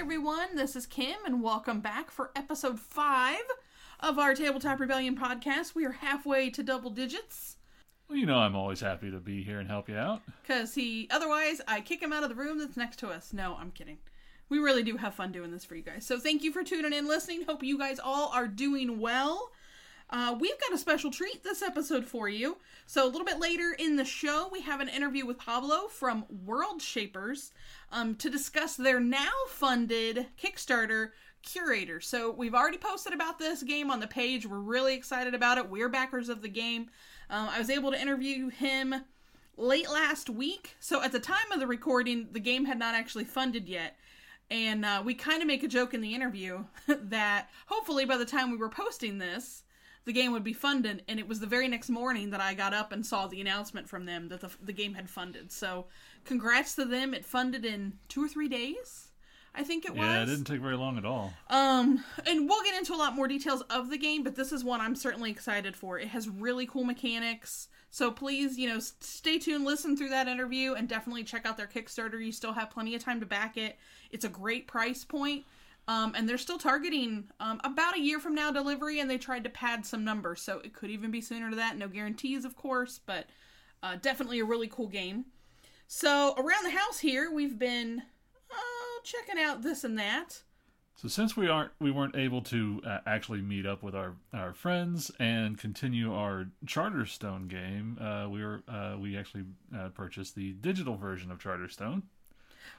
everyone. This is Kim, and welcome back for episode five of our Tabletop Rebellion podcast. We are halfway to double digits Well, you know I'm always happy to be here and help you out. because he otherwise I kick him out of the room that's next to us. No, I'm kidding. We really do have fun doing this for you guys. So thank you for tuning in, listening. Hope you guys all are doing well. Uh, we've got a special treat this episode for you. So, a little bit later in the show, we have an interview with Pablo from World Shapers um, to discuss their now funded Kickstarter Curator. So, we've already posted about this game on the page. We're really excited about it. We're backers of the game. Um, I was able to interview him late last week. So, at the time of the recording, the game had not actually funded yet. And uh, we kind of make a joke in the interview that hopefully by the time we were posting this, the game would be funded. And it was the very next morning that I got up and saw the announcement from them that the, the game had funded. So congrats to them. It funded in two or three days, I think it was Yeah, it didn't take very long at all. Um, and we'll get into a lot more details of the game, but this is one I'm certainly excited for. It has really cool mechanics. So please, you know, stay tuned, listen through that interview, and definitely check out their Kickstarter. You still have plenty of time to back it. It's a great price point. Um, and they're still targeting um, about a year from now delivery, and they tried to pad some numbers, so it could even be sooner to that. No guarantees, of course, but uh, definitely a really cool game. So around the house here, we've been uh, checking out this and that. So since we aren't we weren't able to uh, actually meet up with our, our friends and continue our Charterstone game, uh, we were uh, we actually uh, purchased the digital version of Charterstone.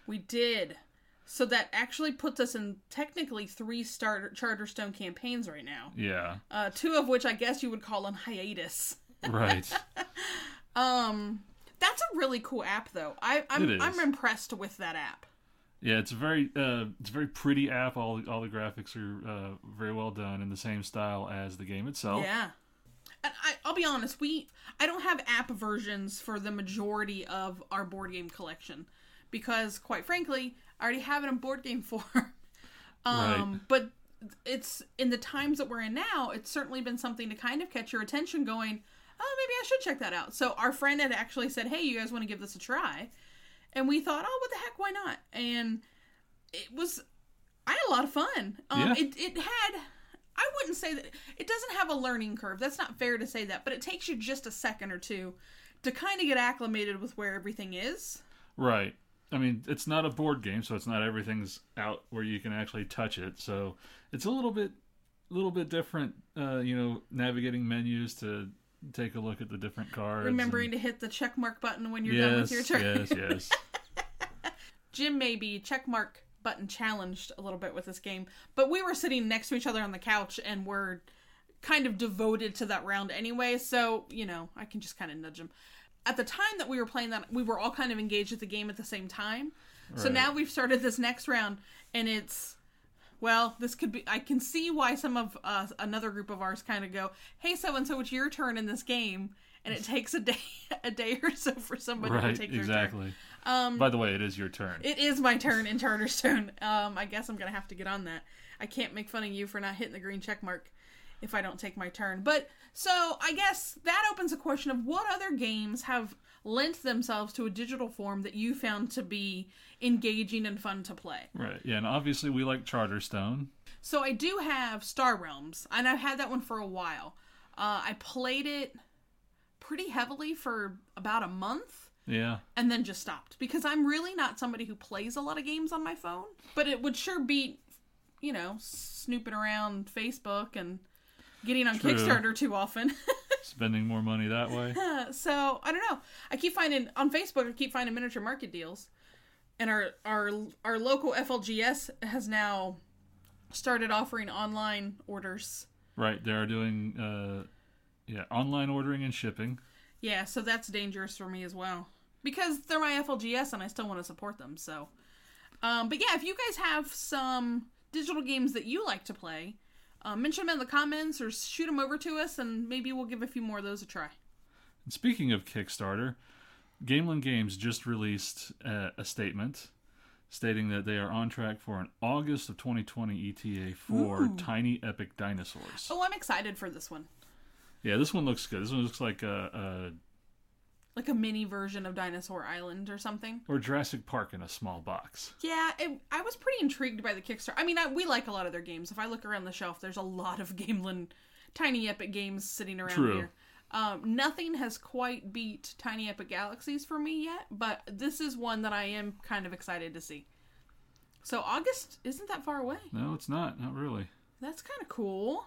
We did. So that actually puts us in technically three starter Charterstone campaigns right now. Yeah, Uh, two of which I guess you would call on hiatus. right. Um, that's a really cool app, though. I, I'm It is. I'm impressed with that app. yeah, it's a very uh, it's a very pretty app. All all the graphics are uh, very well done in the same style as the game itself. Yeah. And I, I'll be honest, we I don't have app versions for the majority of our board game collection because, quite frankly, I already have it in board game form. um, But it's in the times that we're in now. It's certainly been something to kind of catch your attention. Going, oh, maybe I should check that out. So our friend had actually said, "Hey, you guys want to give this a try?" And we thought, "Oh, what the heck? Why not?" And it was I had a lot of fun. Um, Yeah. it it had I wouldn't say that it doesn't have a learning curve. That's not fair to say that, but it takes you just a second or two to kind of get acclimated with where everything is. Right. I mean, it's not a board game, so it's not everything's out where you can actually touch it. So it's a little bit, little bit different. Uh, you know, navigating menus to take a look at the different cards. Remembering and- to hit the check mark button when you're done with your turn. yes, yes. Jim may be check mark button challenged a little bit with this game, but we were sitting next to each other on the couch and we're kind of devoted to that round anyway, so, you know, I can just kind of nudge him. At the time that we were playing that, we were all kind of engaged with the game at the same time. So now we've started this next round, and it's well, this could be. I can see why some of uh, another group of ours kind of go, "Hey, so and so, it's your turn in this game," and it takes a day, a day or so for somebody to right. take their turn. Exactly. Um, By the way, it is your turn. it is my turn in Charterstone. Um, I guess I'm gonna have to get on that. I can't make fun of you for not hitting the green check mark if I don't take my turn. But so I guess that opens a question of what other games have lent themselves to a digital form that you found to be engaging and fun to play. right. Yeah, and obviously we like Charterstone. So I do have Star Realms, and I've had that one for a while. Uh, I played it pretty heavily for about a month Yeah. and then just stopped because I'm really not somebody who plays a lot of games on my phone. But it would sure beat, you know, snooping around Facebook and getting on True. Kickstarter too often. Spending more money that way. so I don't know. I keep finding on Facebook. I keep finding miniature market deals, and our our our local FLGS has now started offering online orders. Right. They are doing, uh, yeah, online ordering and shipping. Yeah, so that's dangerous for me as well because they're my FLGS and I still want to support them. So, um, but yeah, if you guys have some digital games that you like to play, uh, mention them in the comments or shoot them over to us, and maybe we'll give a few more of those a try. And speaking of Kickstarter, Gamelyn Games just released uh, a statement stating that they are on track for an August of 2020 ETA for Ooh. Tiny Epic Dinosaurs. Oh, I'm excited for this one. Yeah, this one looks good. This one looks like a, like a mini version of Dinosaur Island or something. Or Jurassic Park in a small box. Yeah, it, I was pretty intrigued by the Kickstarter. I mean, I, we like a lot of their games. If I look around the shelf, there's a lot of Gamelyn Tiny Epic games sitting around True. here. Um, nothing has quite beat Tiny Epic Galaxies for me yet, but this is one that I am kind of excited to see. So August isn't that far away. No, it's not. Not really. That's kind of cool.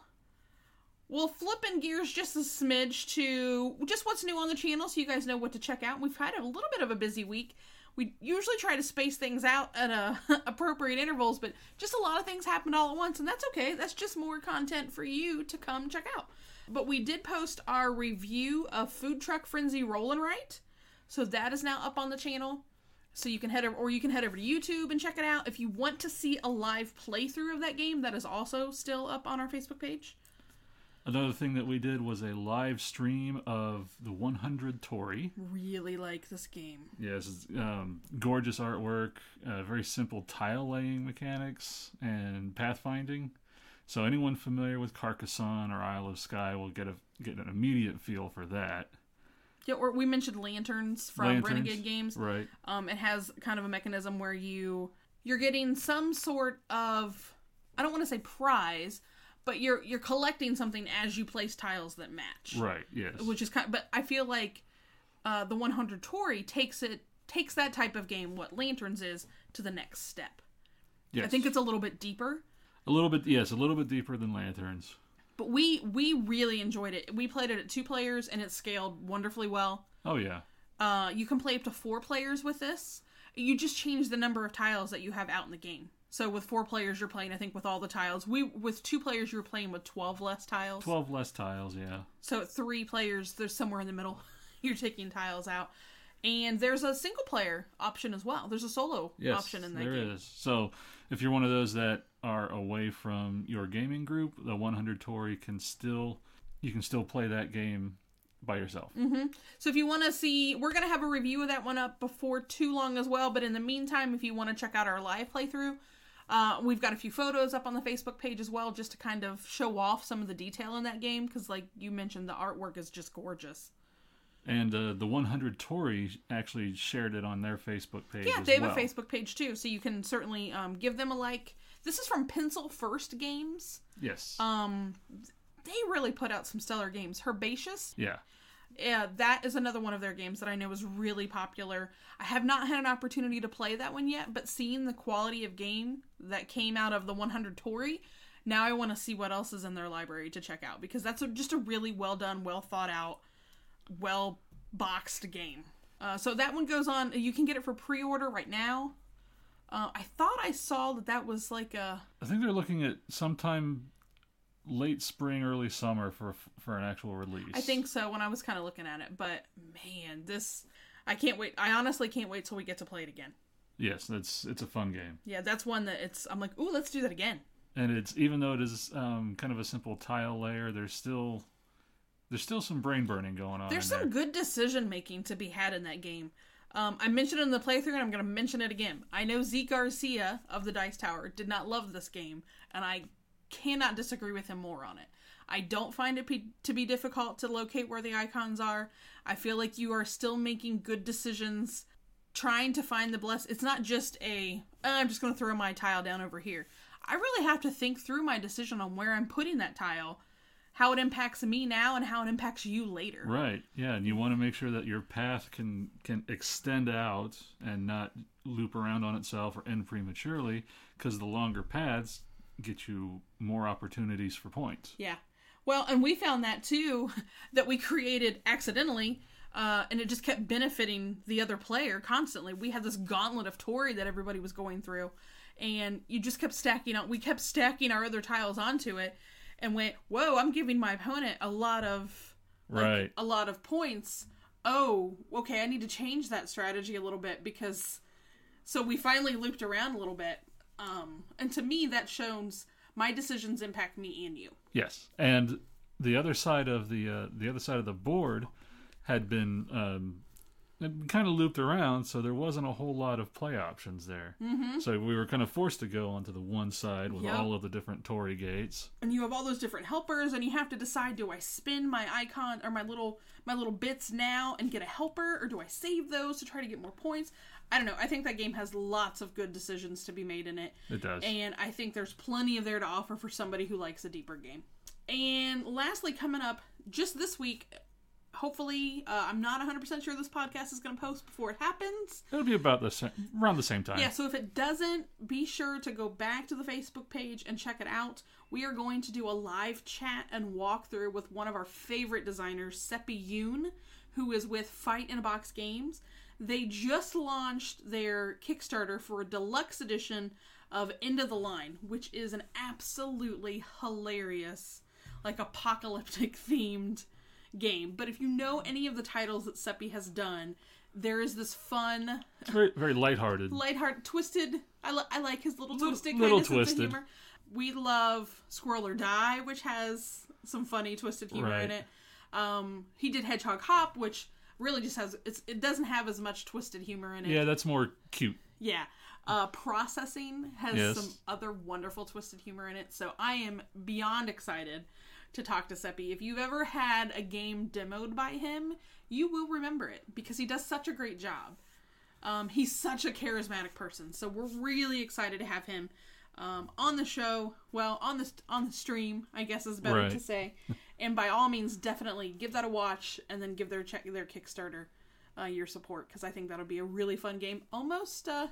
Well, flipping gears just a smidge to just what's new on the channel so you guys know what to check out. We've had a little bit of a busy week. We usually try to space things out at appropriate intervals, but just a lot of things happened all at once, and that's okay. That's just more content for you to come check out. But we did post our review of Food Truck Frenzy Rollin' Right, so that is now up on the channel. So you can head over, or you can head over to YouTube and check it out. If you want to see a live playthrough of that game, that is also still up on our Facebook page. Another thing that we did was a live stream of the 100 Torii. Really like this game. Yes, it's, um, gorgeous artwork, uh, very simple tile laying mechanics, and pathfinding. So anyone familiar with Carcassonne or Isle of Skye will get a get an immediate feel for that. Yeah, or we mentioned lanterns from Lanterns, Renegade Games. Right. Um, it has kind of a mechanism where you you're getting some sort of I don't want to say prize, but you're you're collecting something as you place tiles that match. Right. Yes. Which is kind, but I feel like uh, the 100 Torii takes it takes that type of game, what lanterns is, to the next step. yes. I think it's a little bit deeper. a little bit. Yes, a little bit deeper than lanterns. But we we really enjoyed it. We played it at two players and it scaled wonderfully well. Oh yeah. Uh, you can play up to four players with this. You just change the number of tiles that you have out in the game. So with four players, you're playing, I think, with all the tiles. We with two players, you were playing with twelve less tiles. Twelve less tiles. Yeah. So at three players, there's somewhere in the middle. you're taking tiles out, and there's a single player option as well. There's a solo Yes, option in that there game. is. So if you're one of those that are away from your gaming group, the 100 Torii can still you can still play that game by yourself. Mm-hmm. So if you want to see, we're gonna have a review of that one up before too long as well. But in the meantime, if you want to check out our live playthrough, uh, we've got a few photos up on the Facebook page as well, just to kind of show off some of the detail in that game. Because like you mentioned, the artwork is just gorgeous. And uh, the 100 Torii actually shared it on their Facebook page. Yeah, as they have well. a Facebook page too, so you can certainly um, give them a like. This is from Pencil First Games. Yes. Um, they really put out some stellar games. Herbaceous, yeah. Yeah, that is another one of their games that I know is really popular. I have not had an opportunity to play that one yet, but seeing the quality of game that came out of the 100 Torii, now I want to see what else is in their library to check out because that's a, just a really well done, well thought out, well boxed game. Uh, so that one goes on. You can get it for pre order right now. Uh, I thought I saw that that was like a I think they're looking at sometime late spring, early summer for for an actual release. I think so when I was kind of looking at it, but man, this I can't wait. I honestly can't wait till we get to play it again. Yes, it's it's a fun game. Yeah, that's one that it's I'm like, "Ooh, let's do that again." and it's even though it is um, kind of a simple tile layer, there's still there's still some brain burning going on. There's some good decision making to be had in that game. Um, I mentioned it in the playthrough, and I'm going to mention it again. I know Zee Garcia of the Dice Tower did not love this game, and I cannot disagree with him more on it. I don't find it be, to be difficult to locate where the icons are. I feel like you are still making good decisions, trying to find the bless. It's not just a "Oh, I'm just going to throw my tile down over here. I really have to think through my decision on where I'm putting that tile, how it impacts me now, and how it impacts you later. Right. Yeah, and you want to make sure that your path can can extend out and not loop around on itself or end prematurely because the longer paths get you more opportunities for points. Yeah. Well, and we found that too, that we created accidentally, uh, and it just kept benefiting the other player constantly. We had this gauntlet of Torii that everybody was going through, and you just kept stacking on. We kept stacking our other tiles onto it, and went, "Whoa! I'm giving my opponent a lot of like, Right. a lot of points." Oh, okay. I need to change that strategy a little bit because. So we finally looped around a little bit, um, and to me that shows my decisions impact me and you. Yes, and the other side of the uh, the other side of the board had been um, kind of looped around, so there wasn't a whole lot of play options there. Mm-hmm. So we were kind of forced to go onto the one side with Yep. all of the different Torii gates. and you have all those different helpers and you have to decide do i spin my icon or my little my little bits now and get a helper or do i save those to try to get more points i don't know i think that game has lots of good decisions to be made in it It does. and i think there's plenty of there to offer for somebody who likes a deeper game and lastly coming up just this week hopefully uh, i'm not 100% sure this podcast is going to post before it happens It'll be about the same, around the same time. yeah, so if it doesn't, be sure to go back to the Facebook page and check it out. We are going to do a live chat and walkthrough with one of our favorite designers, Seppi Yoon, who is with Fight in a Box Games. They just launched their Kickstarter for a deluxe edition of End of the Line, which is an absolutely hilarious, like apocalyptic themed game. But if you know any of the titles that Seppi has done, there is this fun It's very, very lighthearted. lighthearted, twisted. I, li- I like his little Little- twisted little kind of sense twisted. humor. We love Squirrel or Die, which has some funny twisted humor in it. Um, he did Hedgehog Hop, which really just has it's, it doesn't have as much twisted humor in it. Yeah, that's more cute. Yeah. Uh, processing has Yes. some other wonderful twisted humor in it. So I am beyond excited to talk to Seppi. If you've ever had a game demoed by him, you will remember it because he does such a great job. Um, he's such a charismatic person, so we're really excited to have him um, on the show. Well, on the on the stream, I guess is better Right. to say. and by all means, definitely give that a watch and then give their check their Kickstarter uh, your support because I think that'll be a really fun game. Almost, uh,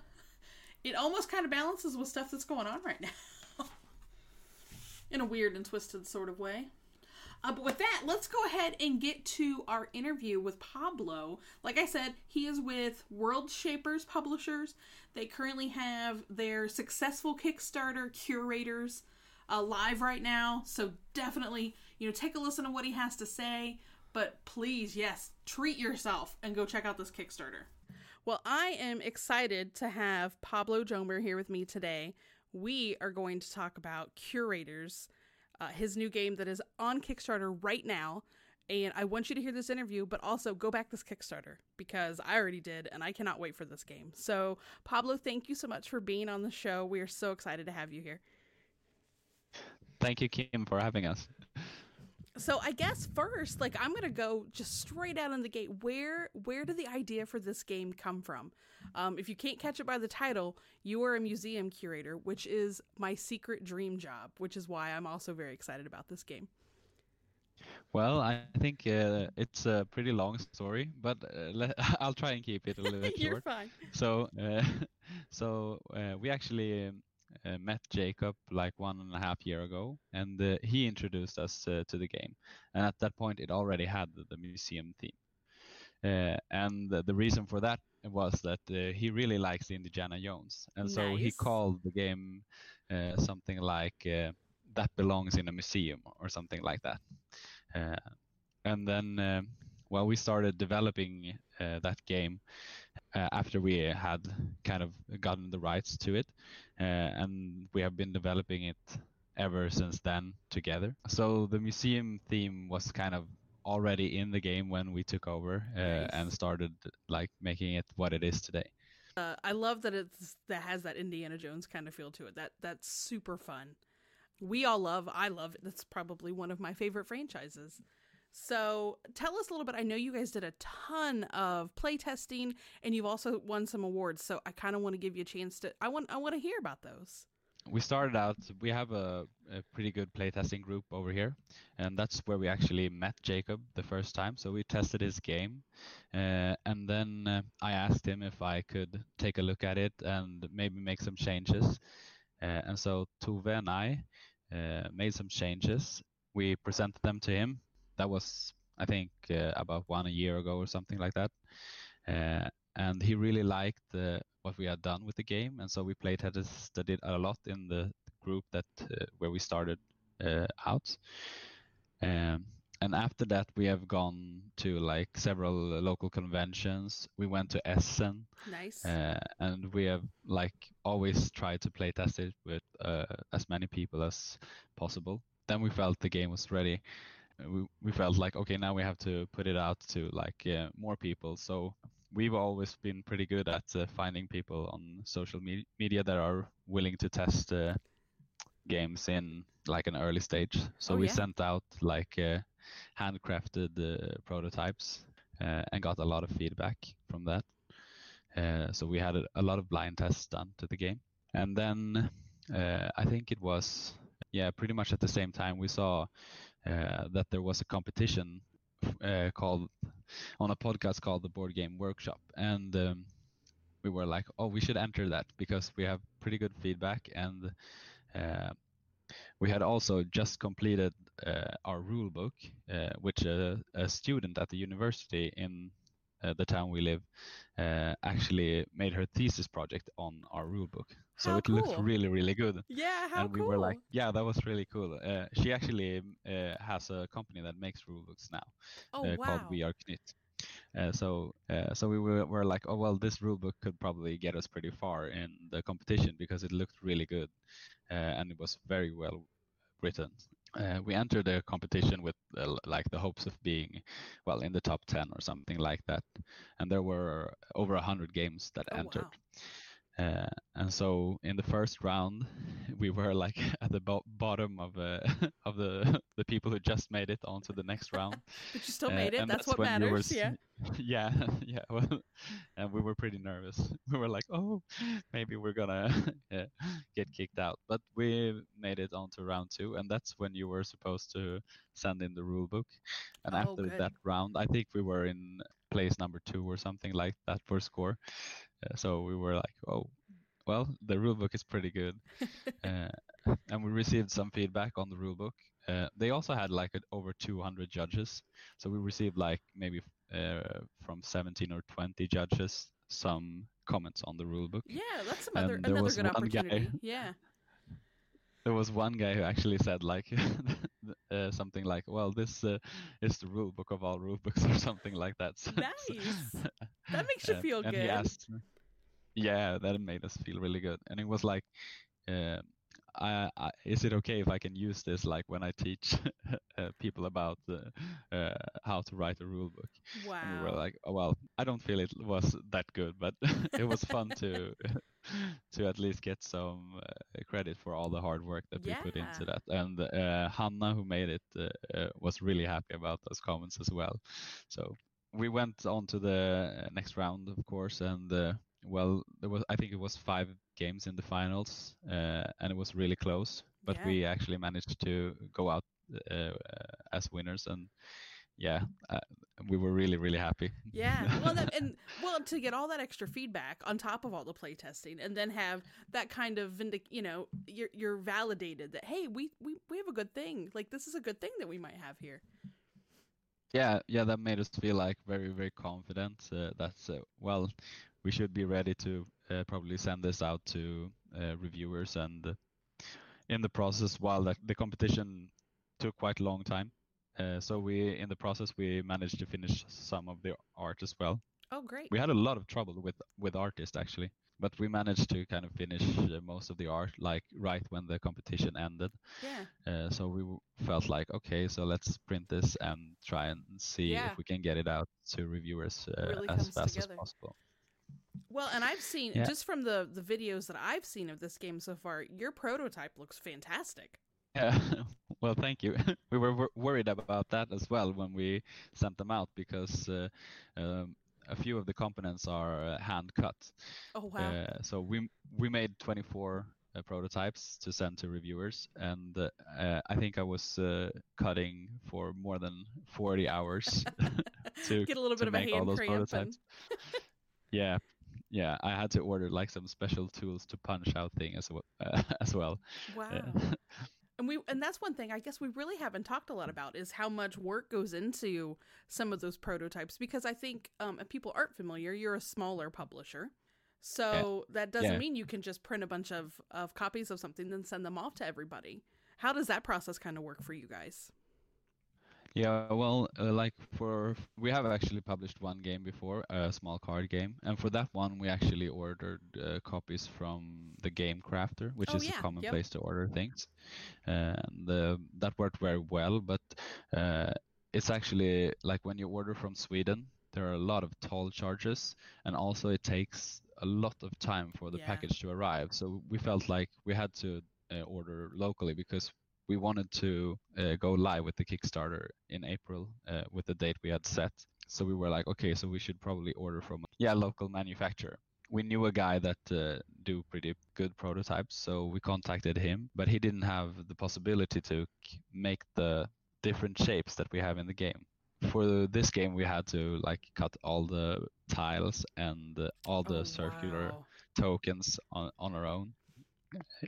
it almost kind of balances with stuff that's going on right now in a weird and twisted sort of way. Uh, but with that, let's go ahead and get to our interview with Pablo. Like I said, he is with World Shapers Publishers. They currently have their successful Kickstarter curators uh, live right now. So definitely, you know, take a listen to what he has to say. But please, yes, treat yourself and go check out this Kickstarter. Well, I am excited to have Pablo Jomer here with me today. We are going to talk about Curators, uh, his new game that is on Kickstarter right now. And I want you to hear this interview, but also go back this Kickstarter because I already did and I cannot wait for this game. So, Pablo, thank you so much for being on the show. We are so excited to have you here. Thank you, Kim, for having us. So I guess first, like I'm gonna go just straight out on the gate. Where where did the idea for this game come from? Um, if you can't catch it by the title, you are a museum curator, which is my secret dream job, which is why I'm also very excited about this game. Well, I think uh, it's a pretty long story, but uh, le- I'll try and keep it a little bit You're short. fine. So, uh, so uh, we actually um, uh, met Jacob like one and a half year ago, and uh, he introduced us uh, to the game. And at that point, it already had the, the museum theme. Uh, and the, the reason for that was that uh, he really likes Indiana Jones, and so he called the game uh, something like uh, "That Belongs in a Museum" or something like that. Uh, and then, well, we started developing uh, that game uh, after we had kind of gotten the rights to it, and we have been developing it ever since then together. So the museum theme was kind of already in the game when we took over uh, Nice. and started like making it what it is today. Uh, I love that it's that has that Indiana Jones kind of feel to it. That that's super fun. We all love. I love it. That's probably one of my favorite franchises. So tell us a little bit. I know you guys did a ton of play testing, and you've also won some awards. So I kind of want to give you a chance to. I want. I want to hear about those. we started out we have a, a pretty good playtesting group over here and that's where we actually met jacob the first time so we tested his game uh, and then uh, i asked him if i could take a look at it and maybe make some changes uh, and so tuve and i uh, made some changes we presented them to him that was i think uh, about one a year ago or something like that uh, and he really liked uh, what we had done with the game, and so we played tested it a lot in the group that uh, where we started uh, out. Um, and after that, we have gone to like several local conventions. We went to Essen, Nice. uh, and we have like always tried to play test it with uh, as many people as possible. Then we felt the game was ready. We we felt like okay, now we have to put it out to like uh, more people. So we've always been pretty good at uh, finding people on social me- media that are willing to test uh, games in like an early stage. So Oh, we yeah. sent out like uh, handcrafted uh, prototypes uh, and got a lot of feedback from that. Uh, so we had a, a lot of blind tests done to the game, and then uh, I think it was yeah pretty much at the same time we saw that there was a competition uh, called on a podcast called the Board Game Workshop, and um, we were like, oh, we should enter that because we have pretty good feedback, and uh, we had also just completed uh, our rule book, uh, which uh, a student at the university in uh, the town we live uh, actually made her thesis project on our rule book. So How it looked really, really good Yeah, how and we cool. were like, yeah, that was really cool. Uh, she actually uh, has a company that makes rule books now oh uh, wow. called We Are Knit. Uh, so, uh, so we were, were like, oh well, this rule book could probably get us pretty far in the competition because it looked really good, uh, and it was very well written. Uh, we entered the competition with uh, like the hopes of being, well, in the top ten or something like that, and there were over a hundred games that Oh, entered. wow. Uh, and so in the first round, we were like at the bo- bottom of uh, of the the people who just made it onto the next round. But you still Uh, made it. and That's, what when we were matters. Yeah. yeah, yeah. Well, and we were pretty nervous. We were like, oh, maybe we're gonna uh, get kicked out. But we made it onto round two, and that's when you were supposed to send in the rule book. And Oh, after good. that round, I think we were in place number two or something like that for score. Uh, so we were like, oh, well, the rule book is pretty good. uh, and we received some feedback on the rule book. Uh, they also had like over 200 judges, so we received like maybe uh, from 17 or 20 judges some comments on the rule book. Yeah, that's another was good one guy- opportunity. Yeah. There was one guy who actually said like uh, something like, "Well, this uh, is the rule book of all rule books" or something like that. So- so- Nice. That makes you feel and good. he asked, yeah, that made us feel really good. And it was like, uh, I, I, is it okay if I can use this like when I teach uh, people about uh, uh, how to write a rule book? Wow. And we were like, oh, well, I don't feel it was that good, but it was fun to to at least get some uh, credit for all the hard work that we put into that. And uh, Hanna, who made it, uh, uh, was really happy about those comments as well. So we went on to the next round, of course, and uh, well, there was I think it was five games in the finals, uh, and it was really close. But Yeah. we actually managed to go out uh, as winners, and yeah, uh, we were really really happy. Yeah. Well, that, and well, to get all that extra feedback on top of all the play testing, and then have that kind of vindic, you know, you're you're validated that hey, we we we have a good thing. Like this is a good thing that we might have here. yeah yeah that made us feel like very very confident uh, that's uh, well we should be ready to probably send this out to uh, reviewers and uh, in the process while the, the competition took quite a long time uh, so we in the process we managed to finish some of the art as well Oh, great. we had a lot of trouble with with artists actually but we managed to kind of finish uh, most of the art like right when the competition ended Yeah. uh, so we felt like, okay, so let's print this and try and see Yeah. if we can get it out to reviewers uh, Really as fast together. as possible. Well, and I've seen Yeah. just from the the videos that I've seen of this game so far, your prototype looks fantastic. Yeah. well, thank you. we were wor- worried about that as well when we sent them out because uh, um, a few of the components are uh, hand cut. Oh wow. Uh, so we we made 24 uh, prototypes to send to reviewers, and uh, uh, I think I was uh, cutting for more than 40 hours to Get a little bit of a hand cramp and yeah, yeah. I had to order like some special tools to punch out things as well. Uh, as well. wow. Uh, And we and that's one thing I guess we really haven't talked a lot about is how much work goes into some of those prototypes because I think um, if people aren't familiar, you're a smaller publisher. So that doesn't Yeah. mean you can just print a bunch of, of copies of something and send them off to everybody. How does that process kind of work for you guys? Yeah, well, uh, like for we have actually published one game before, a small card game, and for that one we actually ordered uh, copies from the Game Crafter, which Oh, is yeah, a common yep. place to order things, and uh, that worked very well. But uh, it's actually like when you order from Sweden, there are a lot of toll charges, and also it takes a lot of time for the Yeah. package to arrive. So we felt like we had to uh, order locally because we wanted to uh, go live with the Kickstarter in April uh, with the date we had set. So we were like, okay, so we should probably order from yeah local manufacturer. We knew a guy that uh, do pretty good prototypes, so we contacted him, but he didn't have the possibility to make the different shapes that we have in the game. For this game, we had to like cut all the tiles and uh, all the Oh, circular wow. tokens on, on our own.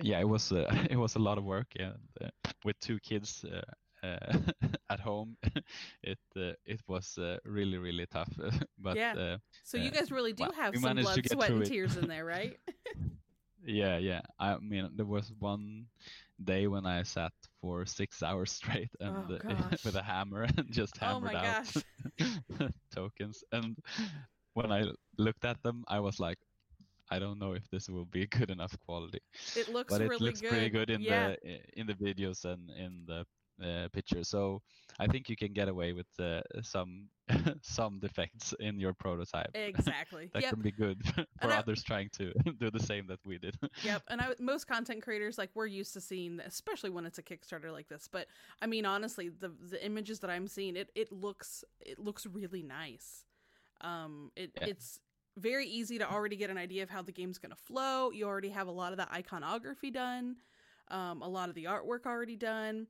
Yeah, it was uh, it was a lot of work, and uh, with two kids uh, uh, at home, it uh, it was uh, really really tough. but Yeah. uh, So you guys really do well, have some blood, sweat, and tears in there, right? yeah, yeah. I mean, there was one day when I sat for six hours straight and Oh, uh, with a hammer and just Oh hammered my out tokens. And when I looked at them, I was like, I don't know if this will be good enough quality. It looks but it really looks good. pretty good in yeah. the in the videos and in the uh, pictures. So I think you can get away with uh, some some defects in your prototype. Exactly. that yep. can be good for And I- others trying to do the same that we did. Yep, and I, most content creators like we're used to seeing, especially when it's a Kickstarter like this. But I mean, honestly, the the images that I'm seeing, it it looks it looks really nice. Um, it Yeah. it's very easy to already get an idea of how the game's going to flow. You already have a lot of the iconography done, um, a lot of the artwork already done.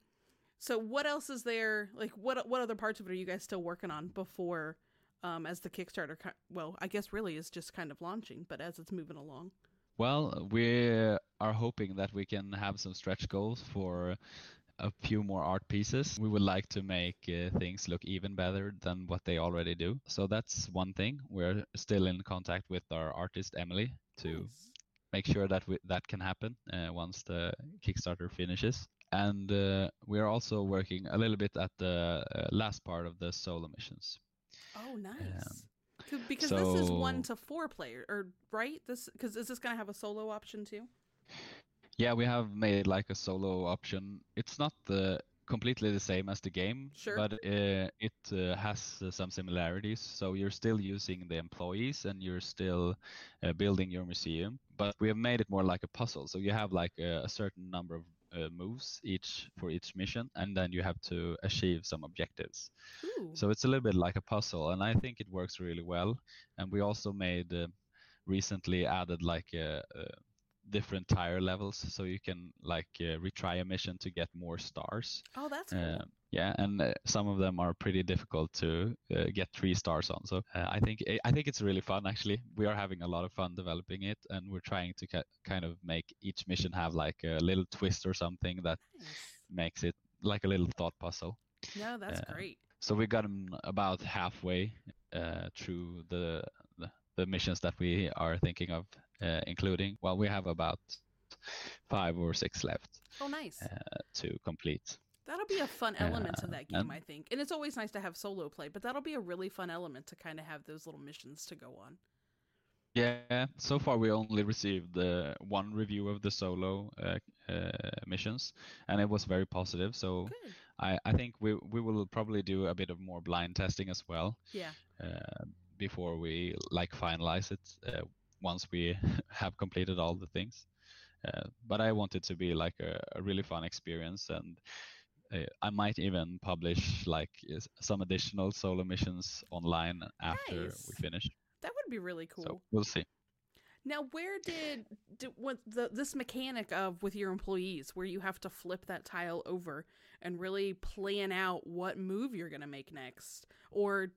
So what else is there? Like what what other parts of it are you guys still working on before? Um, as the Kickstarter, well, I guess really is just kind of launching, but as it's moving along. Well, we are hoping that we can have some stretch goals for a few more art pieces. We would like to make uh, things look even better than what they already do. So that's one thing. We're still in contact with our artist Emily to Nice. make sure that we, that can happen uh, once the Kickstarter finishes. And uh, we're also working a little bit at the uh, last part of the solo missions. Oh, nice. Co- because this is one to four player, or right? This because is this gonna have a solo option too? Yeah, we have made like a solo option. It's not the completely the same as the game, Sure. but uh, it uh, has uh, some similarities. So you're still using the employees and you're still uh, building your museum, but we have made it more like a puzzle. So you have like a, a certain number of uh, moves each for each mission, and then you have to achieve some objectives. Ooh. So it's a little bit like a puzzle, and I think it works really well. And we also made uh, recently added like uh, uh, different tire levels, so you can like uh, retry a mission to get more stars. oh, that's cool. Uh, yeah, and uh, some of them are pretty difficult to uh, get three stars on. So uh, I think I think it's really fun. Actually, we are having a lot of fun developing it, and we're trying to ki- kind of make each mission have like a little twist or something that Nice. makes it like a little thought puzzle. No, that's uh, great. So we got them about halfway uh, through the, the the missions that we are thinking of uh, including. Well, we have about five or six left Oh, nice. uh, to complete. That'll be a fun element to uh, that game, I think. And it's always nice to have solo play, but that'll be a really fun element to kind of have those little missions to go on. Yeah, so far we only received uh, one review of the solo uh, uh, missions, and it was very positive. So Good. I, I think we we will probably do a bit of more blind testing as well. Yeah. uh, before we like finalize it uh, once we have completed all the things. Uh, but I want it to be like a, a really fun experience, and uh, I might even publish like some additional solo missions online after Nice. we finish. That would be really cool. So we'll see. Now, where did, did what the this mechanic of with your employees, where you have to flip that tile over and really plan out what move you're going to make next, or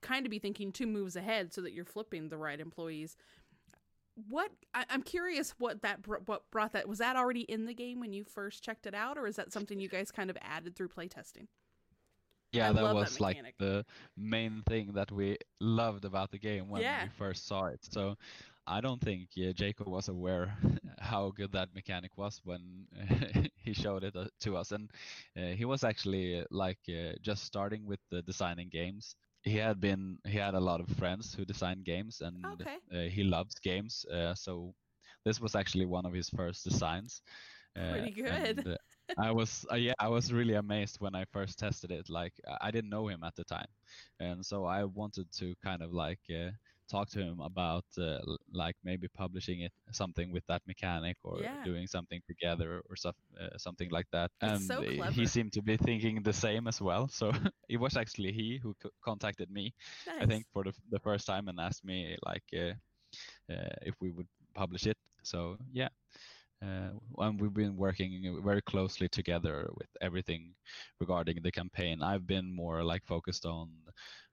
kind of be thinking two moves ahead so that you're flipping the right employees? What I, I'm curious, what that br- what brought that was that already in the game when you first checked it out, or is that something you guys kind of added through playtesting? Yeah, I that love that was like the main thing that we loved about the game when Yeah. we first saw it. So I don't think yeah, Jacob was aware how good that mechanic was when he showed it uh, to us, and uh, he was actually like uh, just starting with the designing games. He had been he had a lot of friends who designed games, and Okay. uh, he loves games. Uh, so this was actually one of his first designs. Uh, Pretty good. and, uh, I was uh, yeah, I was really amazed when I first tested it. Like I didn't know him at the time, and so I wanted to kind of like uh, talk to him about uh, like maybe publishing it something with that mechanic or Yeah. doing something together or stuff uh, something like that. That's and so clever. he seemed to be thinking the same as well. So it was actually he who co- contacted me nice. I think for the the first time and asked me like uh, uh, if we would publish it. So yeah, uh, and we've been working very closely together with everything regarding the campaign. I've been more like focused on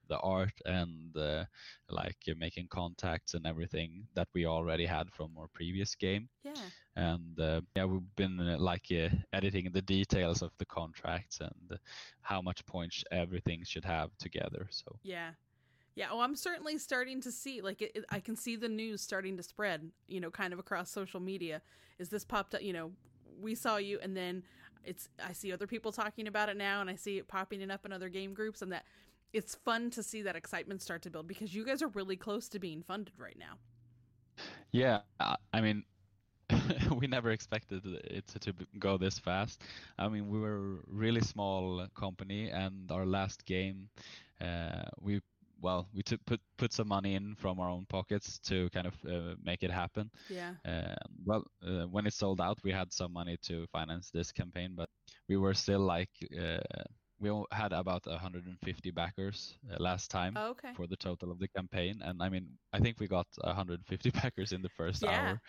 the art and uh, like uh, making contacts and everything that we already had from our previous game yeah. and uh, yeah we've been uh, like uh, editing the details of the contracts and how much points everything should have together so Yeah. Yeah, oh, I'm certainly starting to see, like, it, it- I can see the news starting to spread, you know, kind of across social media. Is this popped up, you know, we saw you, and then it's, I see other people talking about it now, and I see it popping it up in other game groups, and that it's fun to see that excitement start to build because you guys are really close to being funded right now. Yeah, I mean, we never expected it to go this fast. I mean, we were a really small company, and our last game, uh, we well, we took put put some money in from our own pockets to kind of uh, make it happen. Yeah. Uh, well, uh, when it sold out, we had some money to finance this campaign, but we were still like uh, we all had about 150 backers uh, last time Oh, okay. for the total of the campaign. And I mean, I think we got 150 backers in the first Yeah. hour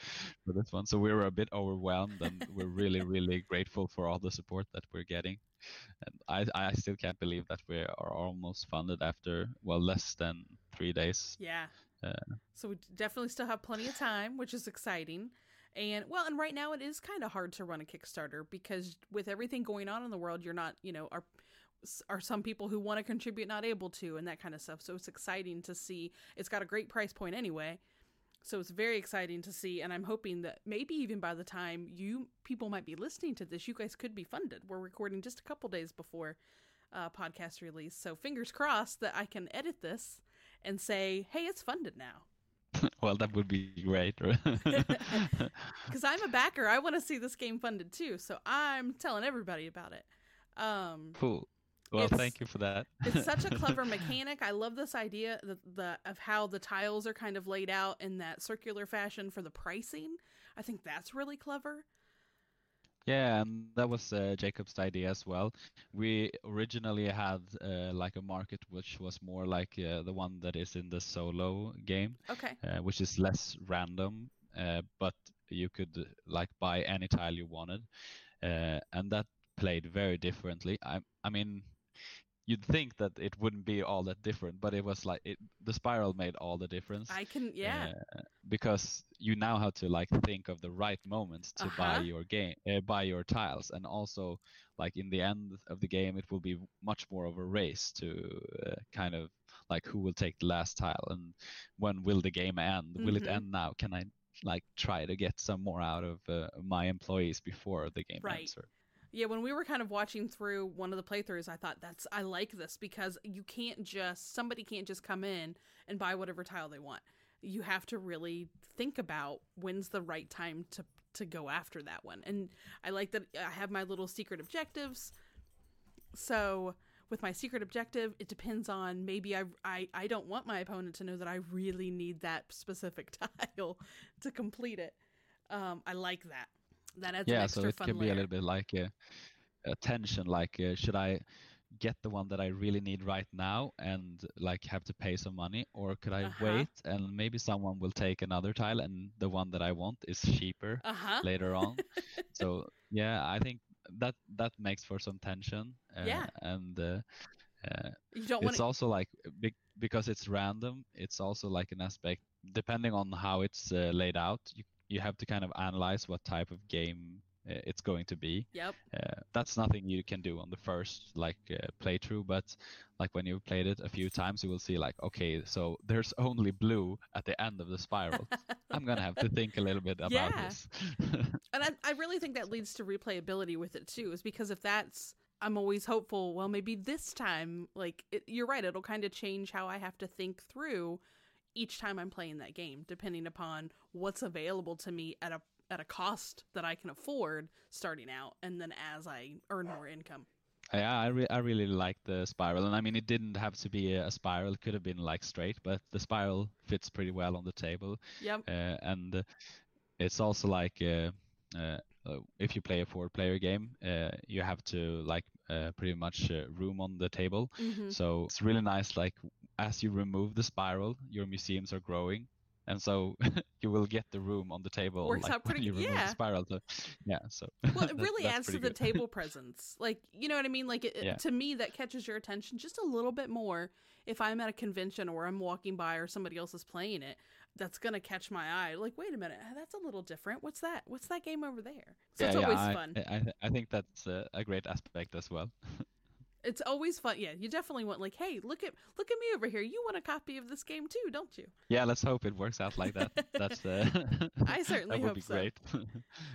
for this one. So we were a bit overwhelmed and we're really, really grateful for all the support that we're getting. And I, I still can't believe that we are almost funded after, well, less than three days. Yeah. Uh, so we definitely still have plenty of time, which is exciting. And well, and right now it is kind of hard to run a Kickstarter because with everything going on in the world, you're not, you know, are are some people who want to contribute not able to and that kind of stuff. So it's exciting to see. It's got a great price point anyway. So it's very exciting to see and I'm hoping that maybe even by the time you people might be listening to this, you guys could be funded. We're recording just a couple days before uh, podcast release. So fingers crossed that I can edit this and say, "Hey, it's funded now." well, that would be great. because I'm a backer. I want to see this game funded too, so I'm telling everybody about it. Um, cool. Well, It's- thank you for that. it's such a clever mechanic. I love this idea the, the of how the tiles are kind of laid out in that circular fashion for the pricing. I think that's really clever. Yeah, and that was uh, Jacob's idea as well. We originally had uh, like a market which was more like uh, the one that is in the solo game, Okay. uh, which is less random, uh, but you could like buy any tile you wanted, uh, and that played very differently. I, I mean, you'd think that it wouldn't be all that different, but it was like it, the spiral made all the difference I can. Yeah. uh, because you now have to like think of the right moments to buy Uh-huh. your game uh, buy your tiles and also like in the end of the game it will be much more of a race to uh, kind of like who will take the last tile and when will the game end will it Mhm. end now can i like try to get some more out of uh, my employees before the game Right. ends or, Yeah, when we were kind of watching through one of the playthroughs, I thought that's I like this because you can't just somebody can't just come in and buy whatever tile they want. You have to really think about when's the right time to to go after that one. And I like that I have my little secret objectives. So with my secret objective, it depends on maybe I I I don't want my opponent to know that I really need that specific tile to complete it. Um, I like that. That adds yeah so it can be a little bit like a, a tension like uh, should i get the one that i really need right now and like have to pay some money or could i Uh-huh. wait and maybe someone will take another tile and the one that i want is cheaper Uh huh. later on so yeah i think that that makes for some tension uh, Yeah. and uh, uh, You don't it's also like be- because it's random it's also like an aspect depending on how it's uh, laid out you, you have to kind of analyze what type of game uh, it's going to be Yep. uh, that's nothing you can do on the first like uh, playthrough but like when you've played it a few times you will see like okay so there's only blue at the end of the spiral i'm gonna have to think a little bit about Yeah. this And I, I really think that leads to replayability with it too, is because if that's, I'm always hopeful, well, maybe this time, like, it, you're right, it'll kind of change how I have to think through each time I'm playing that game, depending upon what's available to me at a at a cost that I can afford starting out, and then as I earn more income. Yeah, I, re- I really like the spiral, and I mean, it didn't have to be a spiral; it could have been like straight, but the spiral fits pretty well on the table. Yep. Uh, and uh, it's also like uh, uh, uh, if you play a four-player game, uh, you have to like uh, pretty much uh, room on the table. hmm So it's really nice. Like as you remove the spiral, your museums are growing, and so you will get the room on the table. Works like, out pretty when good, yeah. spiral. So, yeah. So Well, it that- really adds to pretty the table presence. Like, you know what I mean? Like, it, Yeah. to me, that catches your attention just a little bit more if I'm at a convention or I'm walking by or somebody else is playing it. That's gonna catch my eye. Like, wait a minute, that's a little different. What's that? What's that game over there? So yeah, it's yeah, always I, fun. I, I- I think that's uh, a great aspect as well. It's always fun. Yeah, you definitely want like, hey, look at look at me over here. You want a copy of this game too, don't you? Yeah, let's hope it works out like that. That's uh, I certainly that would hope be so. great.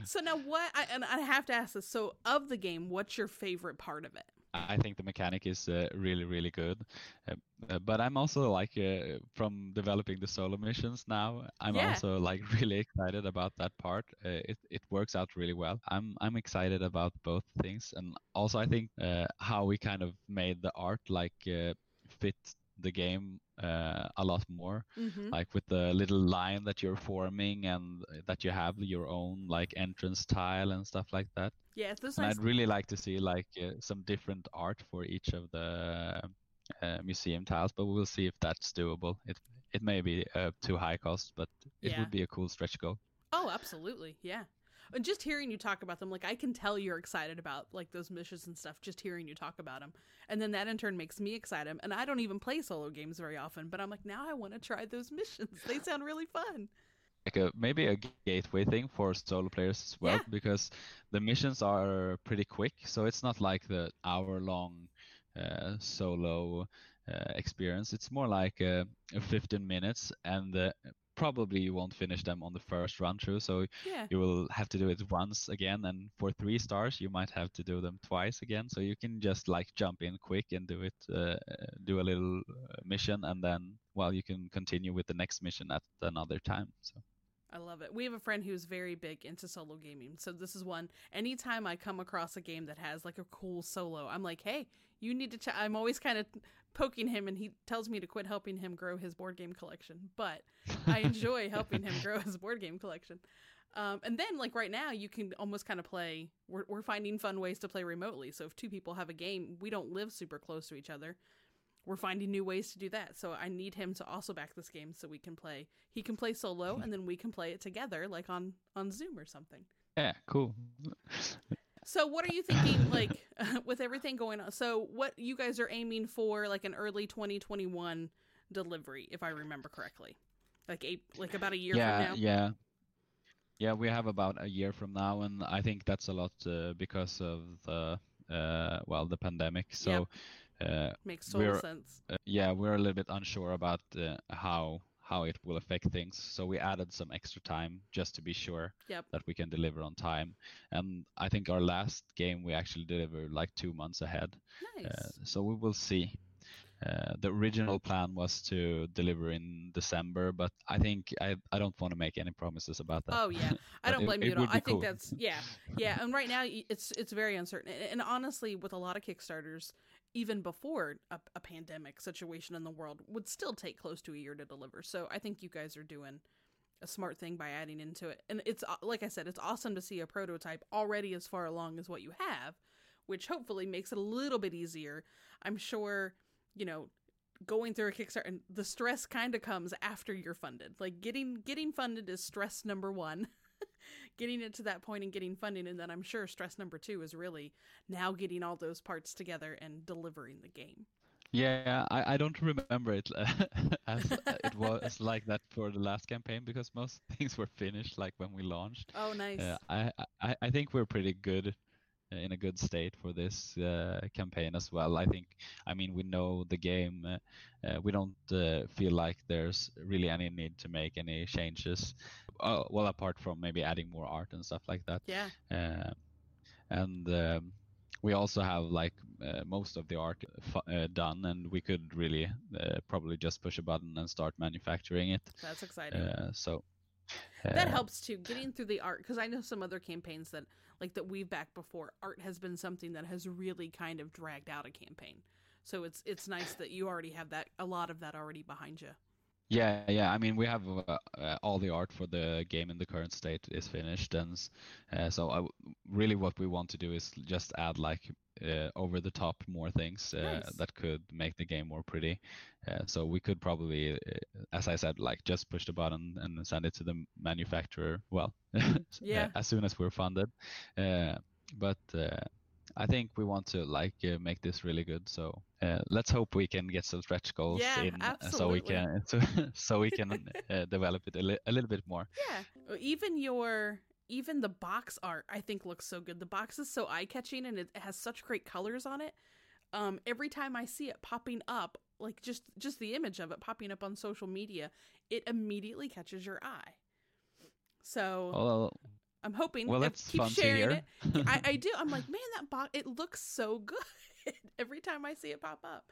So now, what? I, and I have to ask this. So, of the game, what's your favorite part of it? I think the mechanic is uh, really, really good. Uh, uh, but I'm also like uh, from developing the solo missions now. I'm Yeah. also like really excited about that part. Uh, it it works out really well. I'm I'm excited about both things, and also I think uh, how we kind of made the art like uh, fit the game uh, a lot more Mm-hmm. like with the little line that you're forming and that you have your own like entrance tile and stuff like that Yeah, this and nice. I'd really like to see like uh, some different art for each of the uh, museum tiles, but we'll see if that's doable. It it may be uh, too high cost, but it Yeah. would be a cool stretch goal. Oh, absolutely. Yeah. And just hearing you talk about them, like I can tell you're excited about like those missions and stuff. Just hearing you talk about them, and then that in turn makes me excited. And I don't even play solo games very often, but I'm like, now I want to try those missions. They sound really fun. Like a maybe a gateway thing for solo players as well, Yeah. because the missions are pretty quick, so it's not like the hour long uh, solo uh, experience. It's more like uh, 15 minutes, and uh, probably you won't finish them on the first run through. So Yeah. you will have to do it once again and for three stars you might have to do them twice again so you can just like jump in quick and do it uh, do a little uh, mission and then well you can continue with the next mission at another time so I love it. We have a friend who's very big into solo gaming. So this is one. Anytime I come across a game that has like a cool solo, I'm like, hey, you need to. Ch-. I'm always kind of poking him, and he tells me to quit helping him grow his board game collection. But I enjoy helping him grow his board game collection. Um, and then, like right now, you can almost kind of play. We're, we're finding fun ways to play remotely. So if two people have a game, we don't live super close to each other. We're finding new ways to do that. So I need him to also back this game so we can play. He can play solo, and then we can play it together, like on on Zoom or something. yeah cool So what are you thinking, like with everything going on? So what you guys are aiming for, like an early 2021 delivery, if I remember correctly, like eight, like about a year yeah from now. yeah yeah we have about a year from now and i think that's a lot uh, because of the uh, well the pandemic so uh, Makes total sense. uh, yeah, we're a little bit unsure about uh, how how it will affect things. So we added some extra time just to be sure Yep. that we can deliver on time. And I think our last game we actually delivered like two months ahead. Nice. Uh, so we will see. Uh, the original plan was to deliver in December, but I think I, I don't want to make any promises about that. Oh yeah, I don't blame it you at all. I think cool. that's yeah, yeah. And right now it's it's very uncertain. And honestly, with a lot of Kickstarters, even before a, a pandemic situation in the world, would still take close to a year to deliver. So I think you guys are doing a smart thing by adding into it. And it's uh, like I said, it's awesome to see a prototype already as far along as what you have, which hopefully makes it a little bit easier. I'm sure, you know, going through a Kickstarter and the stress kind of comes after you're funded. Like getting getting funded is stress number 1. getting it to that point and getting funding and then I'm sure stress number 2 is really now getting all those parts together and delivering the game. Yeah, I, I don't remember it as it was like that for the last campaign because most things were finished like when we launched. Oh, nice. Uh, I, I I think we're pretty good in a good state for this uh, campaign as well. I think I mean we know the game. Uh, uh, we don't uh, feel like there's really any need to make any changes. Uh, well, apart from maybe adding more art and stuff like that. yeah. And um, we also have like uh, most of the art uh, done, and we could really uh, probably just push a button and start manufacturing it. That's exciting. Uh, so, that helps too getting through the art because i know some other campaigns that like that we've backed before. Art has been something that has really kind of dragged out a campaign. So it's it's nice that you already have that a lot of that already behind you Yeah, yeah. I mean, we have uh, uh, all the art for the game in the current state is finished, and uh, so I w really what we want to do is just add like uh, over the top more things uh, Nice. that could make the game more pretty. Uh, so we could probably, as I said, like just push the button and send it to the manufacturer. Well, Yeah. as soon as we're funded. Uh, but uh, I think we want to like uh, make this really good. So uh, let's hope we can get some stretch goals Yeah, in, uh, so we can so, so we can uh, develop it a, li- a little bit more. Yeah, even your even the box art I think looks so good. The box is so eye catching and it has such great colors on it. Um, every time I see it popping up, like just just the image of it popping up on social media, it immediately catches your eye. So Well, I'm hoping. well, that's keep fun to sharing hear. it. I, I do. I'm like, man, that box. It looks so good every time I see it pop up.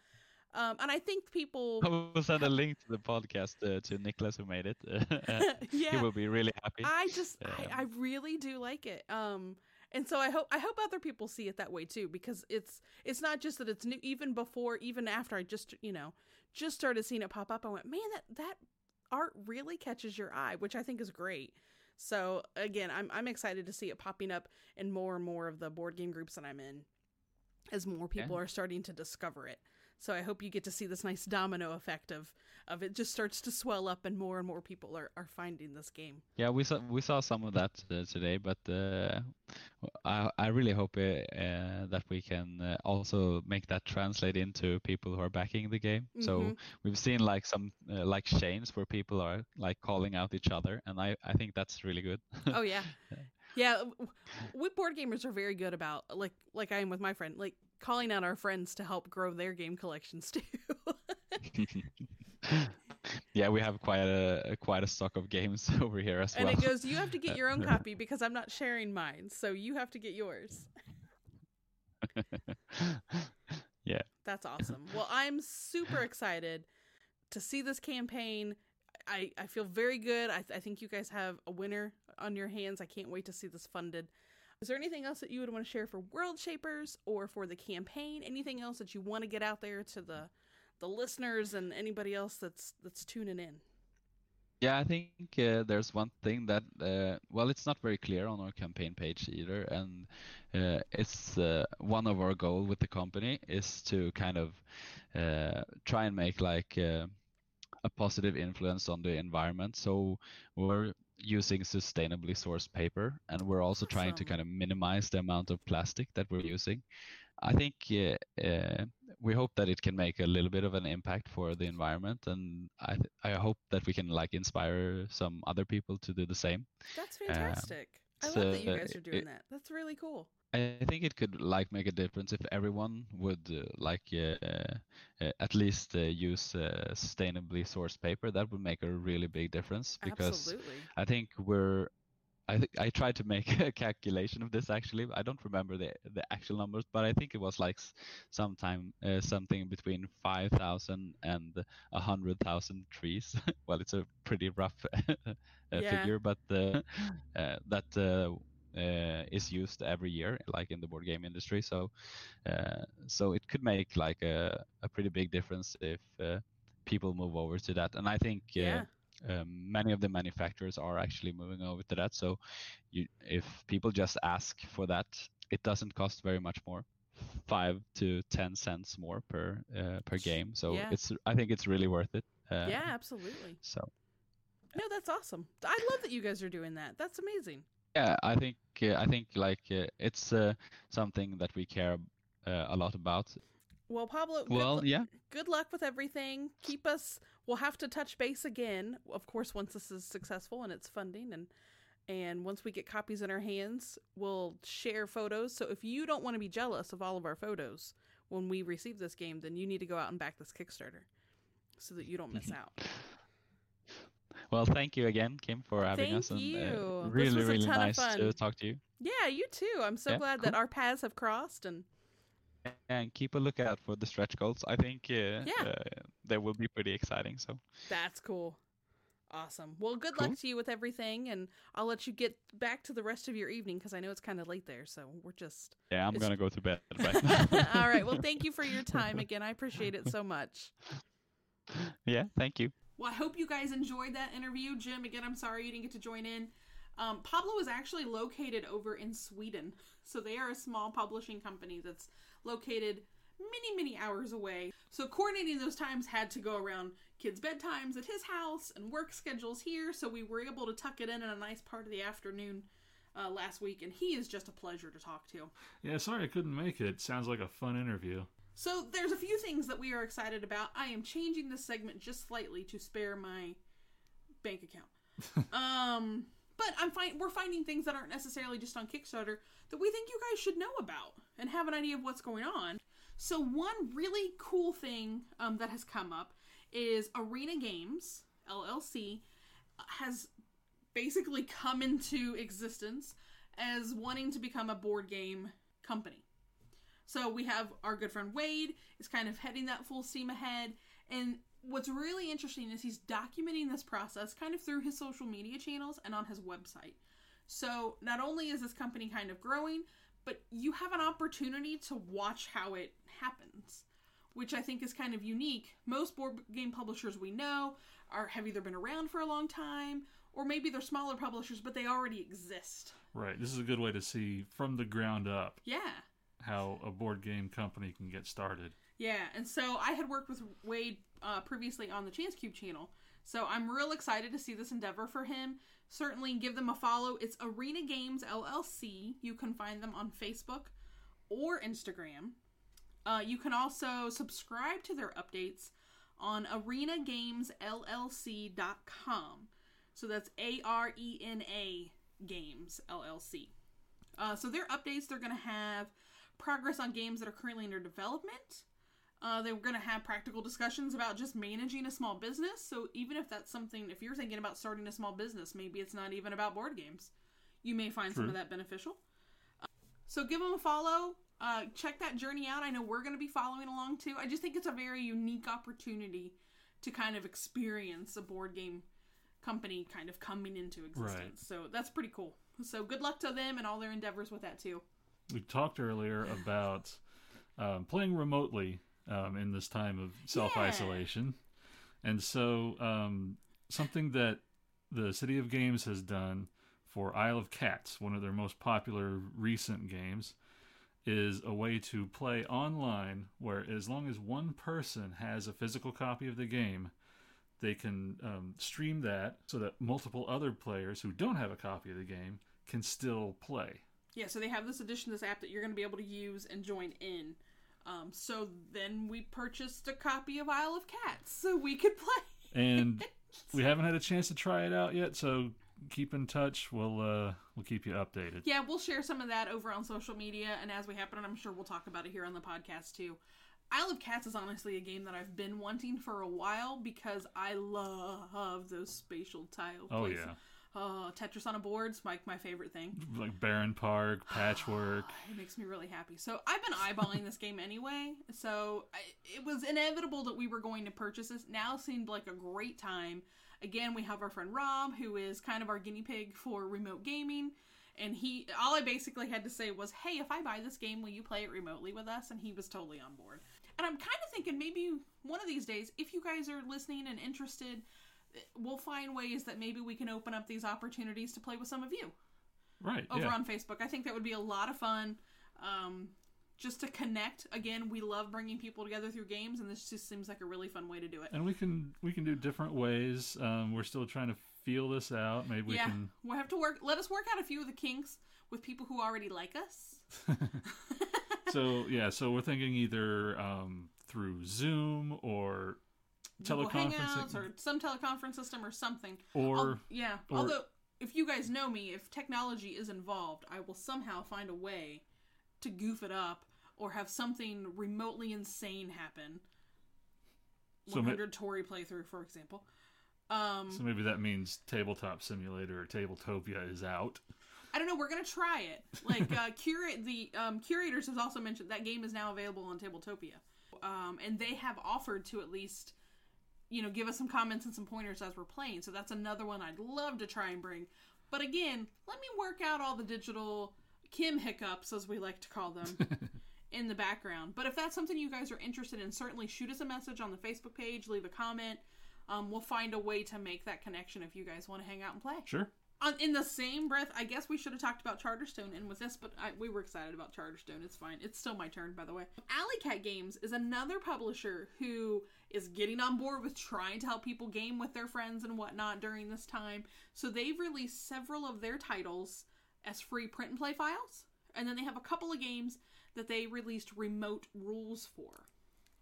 Um, and I think people. I will send a link to the podcast uh, to Nicholas who made it. Uh, He will be really happy. I just Yeah. I, I really do like it. Um and so I hope I hope other people see it that way too because it's it's not just that it's new even before even after I just you know just started seeing it pop up I went man that that art really catches your eye which I think is great. So again I'm I'm excited to see it popping up in more and more of the board game groups that I'm in as more people Yeah. are starting to discover it. So I hope you get to see this nice domino effect of of it just starts to swell up and more and more people are, are finding this game. Yeah, we saw we saw some of that uh, today, but uh, I I really hope uh, uh, that we can uh, also make that translate into people who are backing the game. So Mhm. we've seen like some uh, like chains where people are like calling out each other, and I I think that's really good. Oh yeah, yeah. w- We board gamers are very good about like like I am with my friend, like calling out our friends to help grow their game collections too. yeah, we have quite a quite a stock of games over here as and well. it goes, you have to get your own copy because I'm not sharing mine, so you have to get yours. yeah. That's awesome. Well, I'm super excited to see this campaign. I, I feel very good. I, I think you guys have a winner on your hands. I can't wait to see this funded. Is there anything else that you would want to share for World Shapers or for the campaign? Anything else that you want to get out there to the the listeners and anybody else that's that's tuning in? Yeah, I think uh, there's one thing that, uh, well, it's not very clear on our campaign page either, and uh, it's uh, one of our goal with the company is to kind of uh, try and make like uh, a positive influence on the environment. So we're using sustainably sourced paper, and we're also trying to kind of minimize the amount of plastic that we're using. I think uh, uh, we hope that it can make a little bit of an impact for the environment, and I th- I hope that we can like inspire some other people to do the same. That's fantastic. I love that you uh, guys are doing it- that. That's really cool. I think it could like make a difference if everyone would uh, like uh, uh, at least uh, use uh, sustainably sourced paper. That would make a really big difference because Absolutely. I think we're. I think I tried to make a calculation of this actually. I don't remember the the actual numbers, but I think it was like sometime uh, something between five thousand and a hundred thousand trees. well, it's a pretty rough uh, Yeah. figure, but uh, uh, that uh, is used every year, like in the board game industry. So, uh, so it could make like a, a pretty big difference if uh, people move over to that. And I think uh, Yeah. um, many of the manufacturers are actually moving over to that. So, you, if people just ask for that, it doesn't cost very much more, five to ten cents more per uh, per game. So Yeah. it's I think it's really worth it. Uh, yeah, absolutely. So No, that's awesome. I love that you guys are doing that. That's amazing. Yeah, I think uh, I think like uh, it's uh, something that we care uh, a lot about. Well, Pablo, good, Well, lu- yeah. good luck with everything. Keep us. We'll have to touch base again, of course, once this is successful and it's funding, and and once we get copies in our hands, we'll share photos. So if you don't want to be jealous of all of our photos when we receive this game, then you need to go out and back this Kickstarter, so that you don't miss out. Well, thank you again, Kim, for having Thank us. And, you. Uh, really, really nice to talk to you. Yeah, you too. I'm so Yeah, glad that our paths have crossed, and And keep a lookout for the stretch goals. I think uh, Yeah. uh, they will be pretty exciting. So that's cool. Awesome. Well, good Cool. luck to you with everything, and I'll let you get back to the rest of your evening because I know it's kind of late there. So we're just. Yeah, I'm gonna go to bed. All right. Well, thank you for your time again. I appreciate it so much. yeah, thank you. Well, I hope you guys enjoyed that interview. Jim, again, I'm sorry you didn't get to join in. Um, Pablo is actually located over in Sweden. So they are a small publishing company that's located many, many hours away. So coordinating those times had to go around kids' bedtimes at his house and work schedules here. So we were able to tuck it in in a nice part of the afternoon uh, last week. And he is just a pleasure to talk to. Yeah, sorry I couldn't make it. Sounds like a fun interview. So there's a few things that we are excited about. I am changing this segment just slightly to spare my bank account. um, but I'm find we're finding things that aren't necessarily just on Kickstarter that we think you guys should know about and have an idea of what's going on. So one really cool thing um, that has come up is Arena Games LLC has basically come into existence as wanting to become a board game company. So we have our good friend Wade is kind of heading that full steam ahead. And what's really interesting is he's documenting this process kind of through his social media channels and on his website. So not only is this company kind of growing, but you have an opportunity to watch how it happens, which I think is kind of unique. Most board game publishers we know are have either been around for a long time or maybe they're smaller publishers but they already exist. Right. This is a good way to see from the ground up Yeah. How a board game company can get started. Yeah, and so I had worked with Wade uh, previously on the Chance Cube channel, so I'm real excited to see this endeavor for him. Certainly give them a follow. It's Arena Games LLC. You can find them on Facebook or Instagram. Uh, you can also subscribe to their updates on arenagamesllc.com. So that's A R E N A Games LLC. Uh, so their updates, they're going to have progress on games that are currently under development. Uh, they were going to have practical discussions about just managing a small business. So even if that's something, if you're thinking about starting a small business, maybe it's not even about board games. You may find some of that beneficial. Uh, so give them a follow. Uh, check that journey out. I know we're going to be following along too. I just think it's a very unique opportunity to kind of experience a board game company kind of coming into existence. Right. So that's pretty cool. So good luck to them and all their endeavors with that too. We talked earlier about um, playing remotely um, in this time of self isolation. And so, um, something that the City of Games has done for Isle of Cats, one of their most popular recent games, is a way to play online where, as long as one person has a physical copy of the game, they can um, stream that so that multiple other players who don't have a copy of the game can still play. Yeah, so they have this edition, this app that you're going to be able to use and join in. Um, so then we purchased a copy of Isle of Cats so we could play. and we haven't had a chance to try it out yet so keep in touch we'll uh we'll keep you updated Yeah, we'll share some of that over on social media, and as we happen, and I'm sure we'll talk about it here on the podcast too. Isle of Cats is honestly a game that I've been wanting for a while because I love those spatial tile. oh places. yeah Oh, Tetris on a board's like my favorite thing. like Barenpark patchwork It makes me really happy. So I've been eyeballing this game anyway. So I, it was inevitable that we were going to purchase this. Now seemed like a great time. Again, we have our friend Rob, who is kind of our guinea pig for remote gaming. And he, all I basically had to say was, "Hey, if I buy this game, will you play it remotely with us?" And he was totally on board. And I'm kind of thinking maybe one of these days, if you guys are listening and interested, we'll find ways that maybe we can open up these opportunities to play with some of you right over yeah on Facebook. I think that would be a lot of fun. Um, just to connect. Again, we love bringing people together through games, and this just seems like a really fun way to do it. and we can we can do different ways um we're still trying to feel this out maybe we yeah, can we'll have to work. Let us work out a few of the kinks with people who already like us. so yeah so we're thinking either um through zoom or teleconferencing Hangouts or some teleconference system or something. or Al- yeah. or- Although, if you guys know me, if technology is involved, I will somehow find a way to goof it up or have something remotely insane happen. So ma- 100 Torii playthrough, for example. Um, so maybe that means tabletop simulator or tabletopia is out I don't know. We're gonna try it. Like uh, curate the um, curators has also mentioned that game is now available on Tabletopia, um, and they have offered to at least you know, give us some comments and some pointers as we're playing. So that's another one I'd love to try and bring. But again, let me work out all the digital Kim hiccups, as we like to call them, in the background. But if that's something you guys are interested in, certainly shoot us a message on the Facebook page, leave a comment. Um, we'll find a way to make that connection if you guys want to hang out and play. Sure. On, in the same breath, I guess we should have talked about Charterstone and with this, but I, we were excited about Charterstone. It's fine. It's still my turn, by the way. Alley Cat Games is another publisher who is getting on board with trying to help people game with their friends and whatnot during this time. So they've released several of their titles as free print and play files, and then they have a couple of games that they released remote rules for.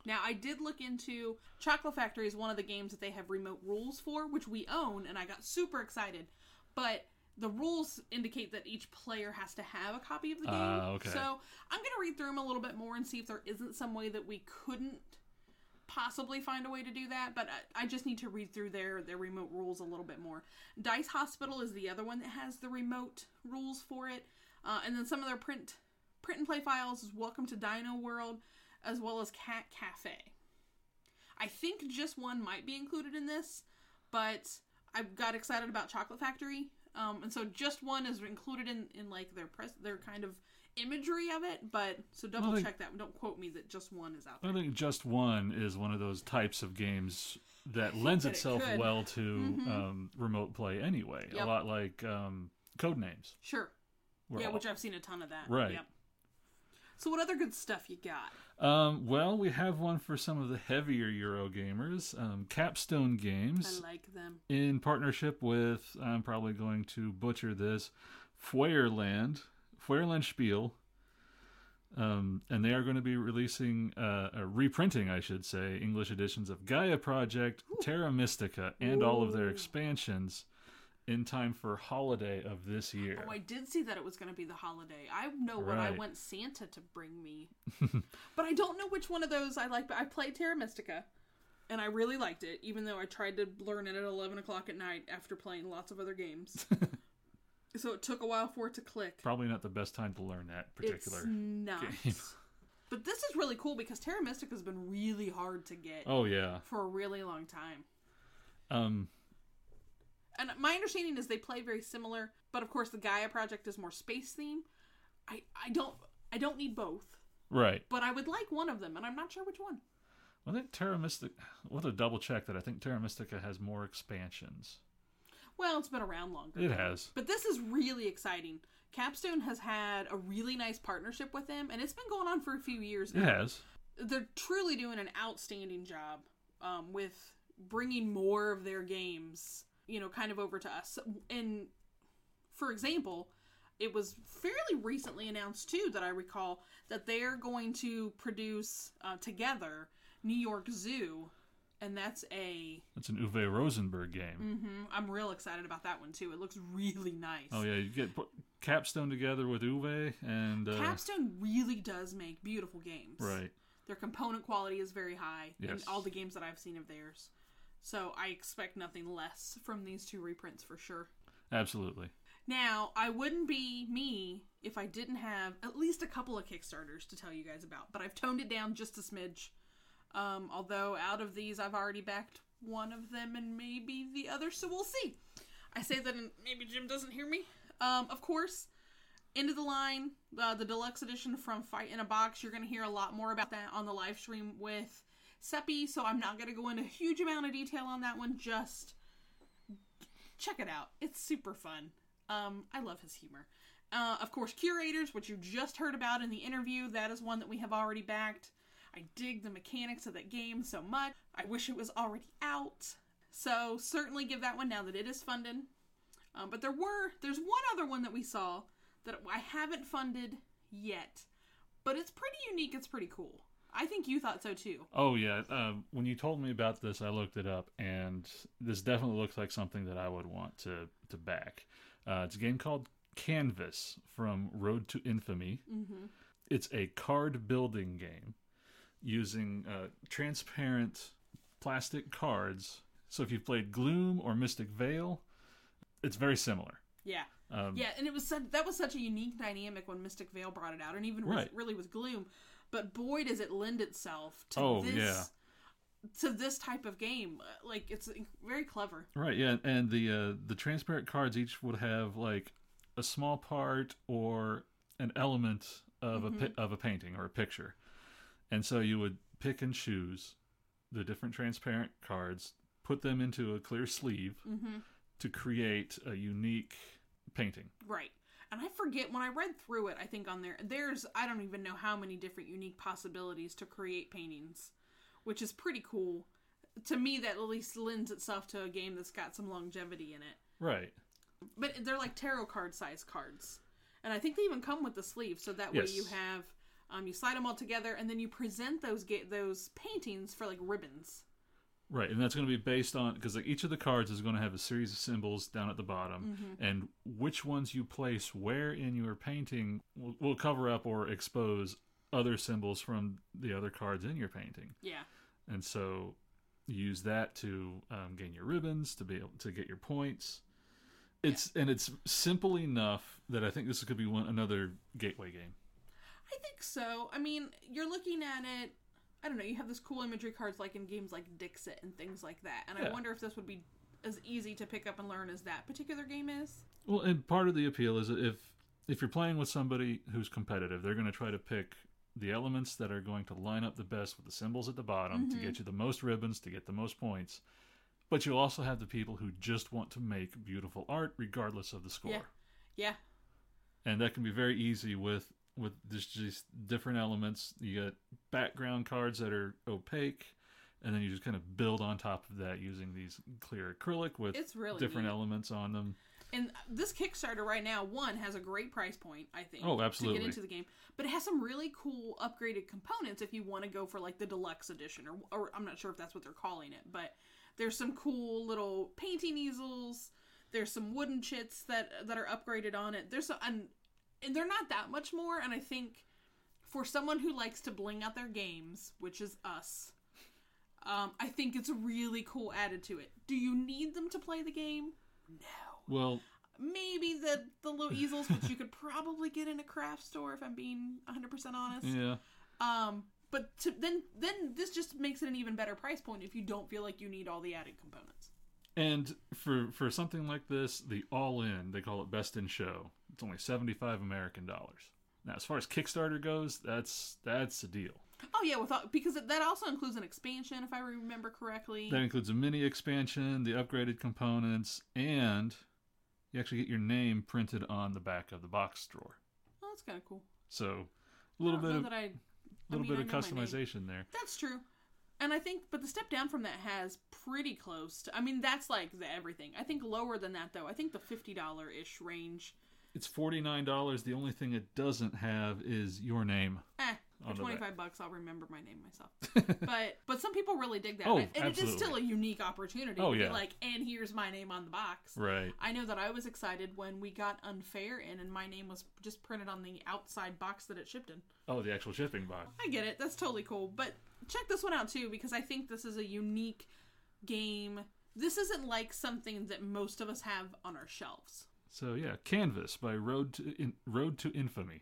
Now, I did look into Chocolate Factory is one of the games that they have remote rules for, which we own, and I got super excited. But the rules indicate that each player has to have a copy of the game. Ah, okay. So I'm going to read through them a little bit more and see if there isn't some way that we couldn't possibly find a way to do that. But I, I just need to read through their their remote rules a little bit more. Dice Hospital is the other one that has the remote rules for it, uh, and then some of their print print and play files is Welcome to Dino World, as well as Cat Cafe. I think just one might be included in this, but I got excited about Chocolate Factory, um, and so just one is included in in like their press their kind of imagery of it. But so double think- check that. Don't quote me that just one is out there. I think just one is one of those types of games that lends that itself could. well to Mhm. um, remote play anyway. Yep. A lot like um, Codenames. Sure. where yeah, all- which I've seen a ton of that. Right. Yep. So what other good stuff you got? Um, well, we have one for some of the heavier Euro gamers. Um, Capstone Games, I like them. in partnership with, I'm probably going to butcher this, Feuerland, Feuerland Spiel. Um, and they are going to be releasing, uh, uh, reprinting, I should say, English editions of Gaia Project, Terra Mystica, and all of their expansions in time for holiday of this year. Oh, I did see that it was going to be the holiday. I know what I want Santa to bring me, but I don't know which one of those I like. But I played Terra Mystica, and I really liked it, even though I tried to learn it at eleven o'clock at night after playing lots of other games. so it took a while for it to click. Probably not the best time to learn that particular. It's not. game. But this is really cool because Terra Mystica has been really hard to get Oh yeah. for a really long time. Um, And my understanding is they play very similar, but of course the Gaia project is more space theme. I I don't I don't need both, right. but I would like one of them, and I'm not sure which one. I think Terra Mystica. We'll have to double check that. I think Terra Mystica has more expansions. Well, it's been around longer. It has. But this is really exciting. Capstone has had a really nice partnership with them, and it's been going on for a few years now. It has. They're truly doing an outstanding job um, with bringing more of their games, you know, kind of over to us. And for example, it was fairly recently announced too that I recall that they're going to produce uh, together New York Zoo, and that's a. that's an Uwe Rosenberg game. Mm-hmm. I'm real excited about that one too. It looks really nice. Oh yeah, you get put Capstone together with Uwe and uh, Capstone really does make beautiful games. right. Their component quality is very high in all the games that I've seen of theirs. So I expect nothing less from these two reprints for sure. Absolutely. Now, I wouldn't be me if I didn't have at least a couple of Kickstarters to tell you guys about, but I've toned it down just a smidge. Um, although out of these, I've already backed one of them and maybe the other, so we'll see. I say that and maybe Jim doesn't hear me. Um, of course, end of the line, uh, the deluxe edition from Fight in a Box. You're going to hear a lot more about that on the live stream with Seppi, so I'm not going to go into a huge amount of detail on that one. Just check it out. It's super fun. Um, I love his humor. Uh, of course, Curators, which you just heard about in the interview, that is one that we have already backed. I dig the mechanics of that game so much. I wish it was already out. So certainly give that one now that it is funded. Um, but there were there's one other one that we saw that I haven't funded yet, but it's pretty unique. It's pretty cool. I think you thought so too. Oh yeah. Um, when you told me about this, I looked it up, and this definitely looks like something that I would want to to back. Uh, it's a game called Canvas from Road to Infamy. Mm-hmm. It's a card building game using uh, transparent plastic cards. So if you've played Gloom or Mystic Vale, it's very similar. Yeah. Um, Yeah, and it was such, that was such a unique dynamic when Mystic Vale brought it out, and even Right. with, really with Gloom. But boy, does it lend itself to Oh, this yeah. to this type of game. Like it's very clever. Right, yeah, and the uh, the transparent cards each would have like a small part or an element of a pi- of a painting or a picture, and so you would pick and choose the different transparent cards, put them into a clear sleeve mm-hmm. to create a unique painting. Right. And I forget when I read through it, I think on there, there's, I don't even know how many different unique possibilities to create paintings, which is pretty cool. To me, that at least lends itself to a game that's got some longevity in it. Right. But they're like tarot card size cards. And I think they even come with the sleeve, so that way you have, um, you slide them all together, and then you present those ga- those paintings for like ribbons. Right, and that's going to be based on because like each of the cards is going to have a series of symbols down at the bottom, Mm-hmm. and which ones you place where in your painting will, will cover up or expose other symbols from the other cards in your painting, Yeah. and so you use that to um, gain your ribbons to be able to get your points. It's and it's simple enough that I think this could be one another gateway game. I think so. I mean, you're looking at it. I don't know. You have this cool imagery cards like in games like Dixit and things like that. And I wonder if this would be as easy to pick up and learn as that particular game is. Well, and part of the appeal is if if you're playing with somebody who's competitive, they're going to try to pick the elements that are going to line up the best with the symbols at the bottom to get mm-hmm. you the most ribbons, to get the most points. But you also have the people who just want to make beautiful art regardless of the score. Yeah. Yeah. And that can be very easy with with just, just different elements. You get background cards that are opaque and then you just kind of build on top of that using these clear acrylic with It's really different neat. elements on them. And this Kickstarter right now, one has a great price point, I think. Oh, absolutely. To get into the game, but it has some really cool upgraded components if you want to go for like the deluxe edition, or or I'm not sure if that's what they're calling it, but there's some cool little painting easels. There's some wooden chits that that are upgraded on it. There's some, and and they're not that much more. And I think for someone who likes to bling out their games, which is us, um, I think it's a really cool added to it. Do you need them to play the game? No. Well, maybe the the little easels which you could probably get in a craft store if i'm being 100% honest yeah. um but to, then then this just makes it an even better price point if you don't feel like you need all the added components And for for something like this, the all in, they call it best in show. It's only 75 American dollars. Now, as far as Kickstarter goes, that's that's a deal. oh yeah with all, because that also includes an expansion if i remember correctly That includes a mini expansion, the upgraded components, and you actually get your name printed on the back of the box drawer. oh that's kind of cool So, a little bit of that I, little mean, bit of know my name. customization there. that's true and i think but the step down from that has pretty close to i mean that's like the everything i think lower than that though i think the $50 ish range It's $49. The only thing it doesn't have is your name. Eh, for twenty bucks, I'll remember my name myself. but but some people really dig that, Oh, and, and it is still a unique opportunity Oh, to yeah. be like, and here's my name on the box. Right. I know that I was excited when we got Unfair in, and my name was just printed on the outside box that it shipped in. Oh, the actual shipping box. I get it; that's totally cool. But check this one out too, because I think this is a unique game. This isn't like something that most of us have on our shelves. So yeah, Canvas by Road to in, Road to Infamy.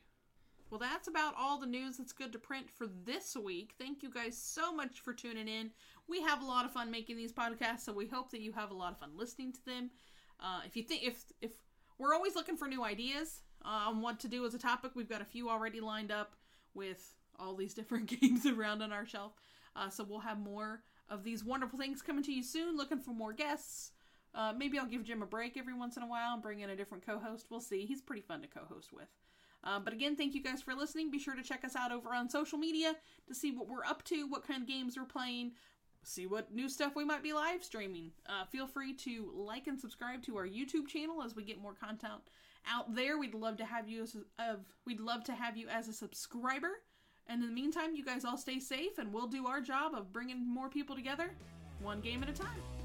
Well, that's about all the news that's good to print for this week. Thank you guys so much for tuning in. We have a lot of fun making these podcasts, so we hope that you have a lot of fun listening to them. Uh, if you think if if we're always looking for new ideas uh, on what to do as a topic, we've got a few already lined up with all these different games around on our shelf. Uh, so we'll have more of these wonderful things coming to you soon. Looking for more guests. Uh, maybe I'll give Jim a break every once in a while and bring in a different co-host. We'll see. He's pretty fun to co-host with. Uh, but again, thank you guys for listening. Be sure to check us out over on social media to see what we're up to, what kind of games we're playing, see what new stuff we might be live streaming. Uh, feel free to like and subscribe to our YouTube channel as we get more content out there. We'd love to have you as a, of we'd love to have you as a subscriber. And in the meantime, you guys all stay safe, and we'll do our job of bringing more people together, one game at a time.